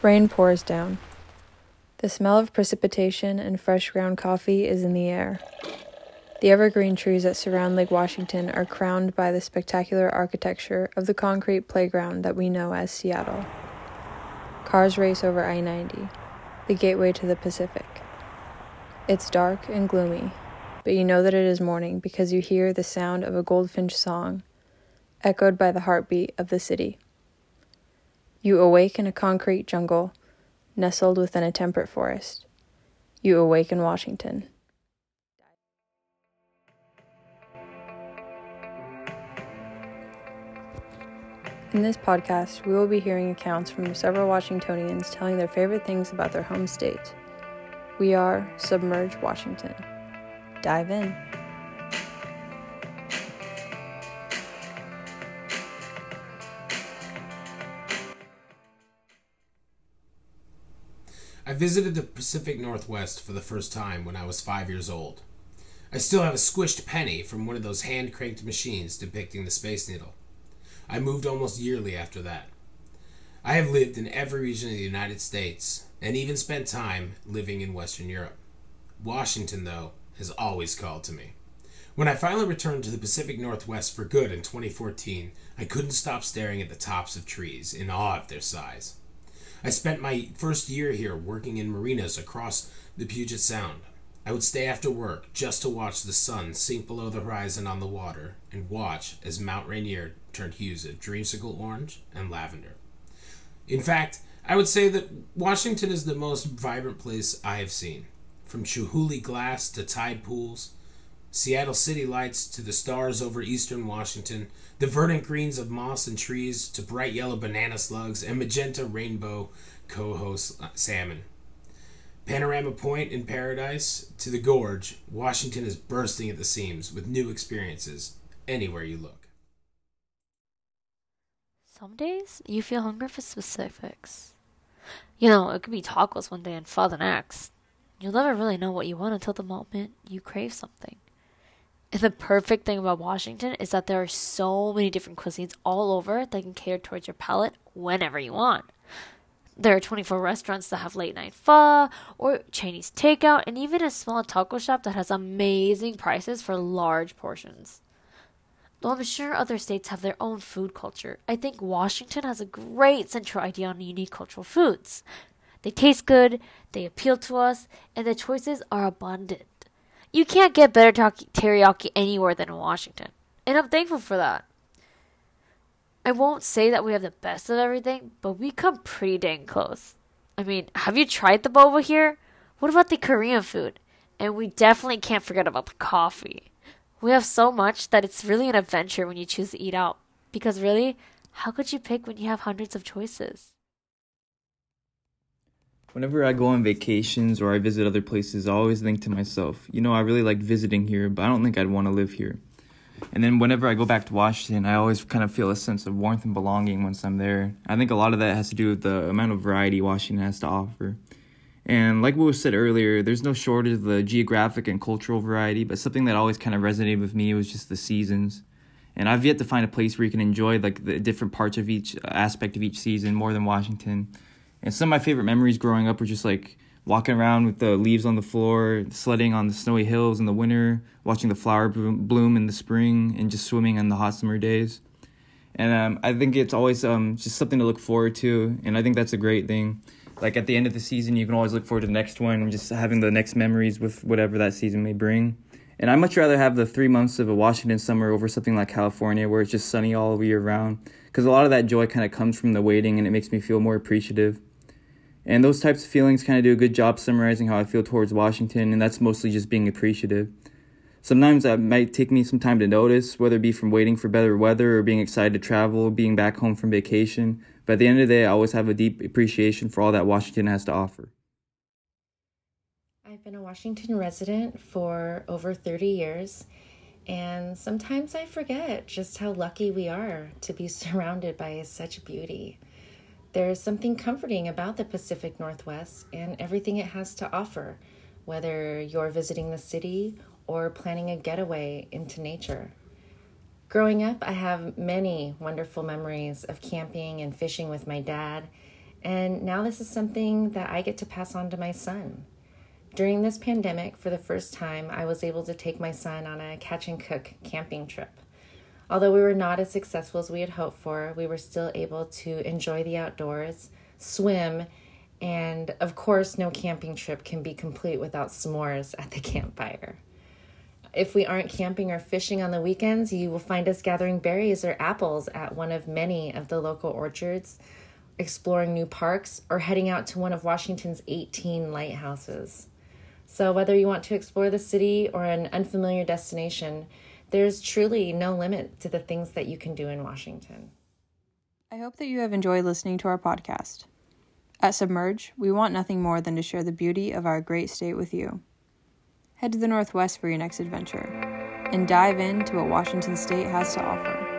Rain pours down. The smell of precipitation and fresh ground coffee is in the air. The evergreen trees that surround Lake Washington are crowned by the spectacular architecture of the concrete playground that we know as Seattle. Cars race over I 90, the gateway to the Pacific. It's dark and gloomy, but you know that it is morning because you hear the sound of a goldfinch song, echoed by the heartbeat of the city. You awake in a concrete jungle nestled within a temperate forest. You awake in Washington. In this podcast, we will be hearing accounts from several Washingtonians telling their favorite things about their home state. We are Submerge Washington. Dive in. I visited the Pacific Northwest for the first time when I was five years old. I still have a squished penny from one of those hand cranked machines depicting the Space Needle. I moved almost yearly after that. I have lived in every region of the United States and even spent time living in Western Europe. Washington, though, has always called to me. When I finally returned to the Pacific Northwest for good in 2014, I couldn't stop staring at the tops of trees in awe of their size. I spent my first year here working in marinas across the Puget Sound. I would stay after work just to watch the sun sink below the horizon on the water and watch as Mount Rainier turned hues of dreamsicle orange and lavender. In fact, I would say that Washington is the most vibrant place I have seen. From Chihuly glass to tide pools, Seattle city lights to the stars over eastern Washington, the verdant greens of moss and trees to bright yellow banana slugs and magenta rainbow coho uh, salmon. Panorama Point in Paradise to the Gorge, Washington is bursting at the seams with new experiences anywhere you look. Some days you feel hungry for specifics. You know, it could be tacos one day and pho the next. You'll never really know what you want until the moment you crave something. And the perfect thing about Washington is that there are so many different cuisines all over that can cater towards your palate whenever you want. There are 24 restaurants that have late night pho or Chinese takeout, and even a small taco shop that has amazing prices for large portions. Though I'm sure other states have their own food culture, I think Washington has a great central idea on unique cultural foods. They taste good, they appeal to us, and the choices are abundant. You can't get better teriyaki anywhere than in Washington. And I'm thankful for that. I won't say that we have the best of everything, but we come pretty dang close. I mean, have you tried the boba here? What about the Korean food? And we definitely can't forget about the coffee. We have so much that it's really an adventure when you choose to eat out. Because really, how could you pick when you have hundreds of choices? Whenever I go on vacations or I visit other places, I always think to myself, you know, I really like visiting here, but I don't think I'd want to live here. And then whenever I go back to Washington, I always kind of feel a sense of warmth and belonging once I'm there. I think a lot of that has to do with the amount of variety Washington has to offer. And like what was said earlier, there's no shortage of the geographic and cultural variety, but something that always kind of resonated with me was just the seasons. And I've yet to find a place where you can enjoy like the different parts of each uh, aspect of each season more than Washington. And some of my favorite memories growing up were just like walking around with the leaves on the floor, sledding on the snowy hills in the winter, watching the flower bloom in the spring, and just swimming in the hot summer days. And um, I think it's always um, just something to look forward to, and I think that's a great thing. Like at the end of the season, you can always look forward to the next one and just having the next memories with whatever that season may bring. And I'd much rather have the three months of a Washington summer over something like California where it's just sunny all year round. Because a lot of that joy kind of comes from the waiting and it makes me feel more appreciative. And those types of feelings kind of do a good job summarizing how I feel towards Washington, and that's mostly just being appreciative. Sometimes that might take me some time to notice, whether it be from waiting for better weather or being excited to travel, being back home from vacation. But at the end of the day, I always have a deep appreciation for all that Washington has to offer. I've been a Washington resident for over 30 years, and sometimes I forget just how lucky we are to be surrounded by such beauty. There's something comforting about the Pacific Northwest and everything it has to offer, whether you're visiting the city or planning a getaway into nature. Growing up, I have many wonderful memories of camping and fishing with my dad, And now this is something that I get to pass on to my son. During this pandemic, for the first time, I was able to take my son on a catch and cook camping trip. Although we were not as successful as we had hoped for, we were still able to enjoy the outdoors, swim, and of course, no camping trip can be complete without s'mores at the campfire. If we aren't camping or fishing on the weekends, you will find us gathering berries or apples at one of many of the local orchards, exploring new parks, or heading out to one of Washington's 18 lighthouses. So, whether you want to explore the city or an unfamiliar destination, there's truly no limit to the things that you can do in Washington. I hope that you have enjoyed listening to our podcast. At Submerge, we want nothing more than to share the beauty of our great state with you. Head to the Northwest for your next adventure and dive into what Washington State has to offer.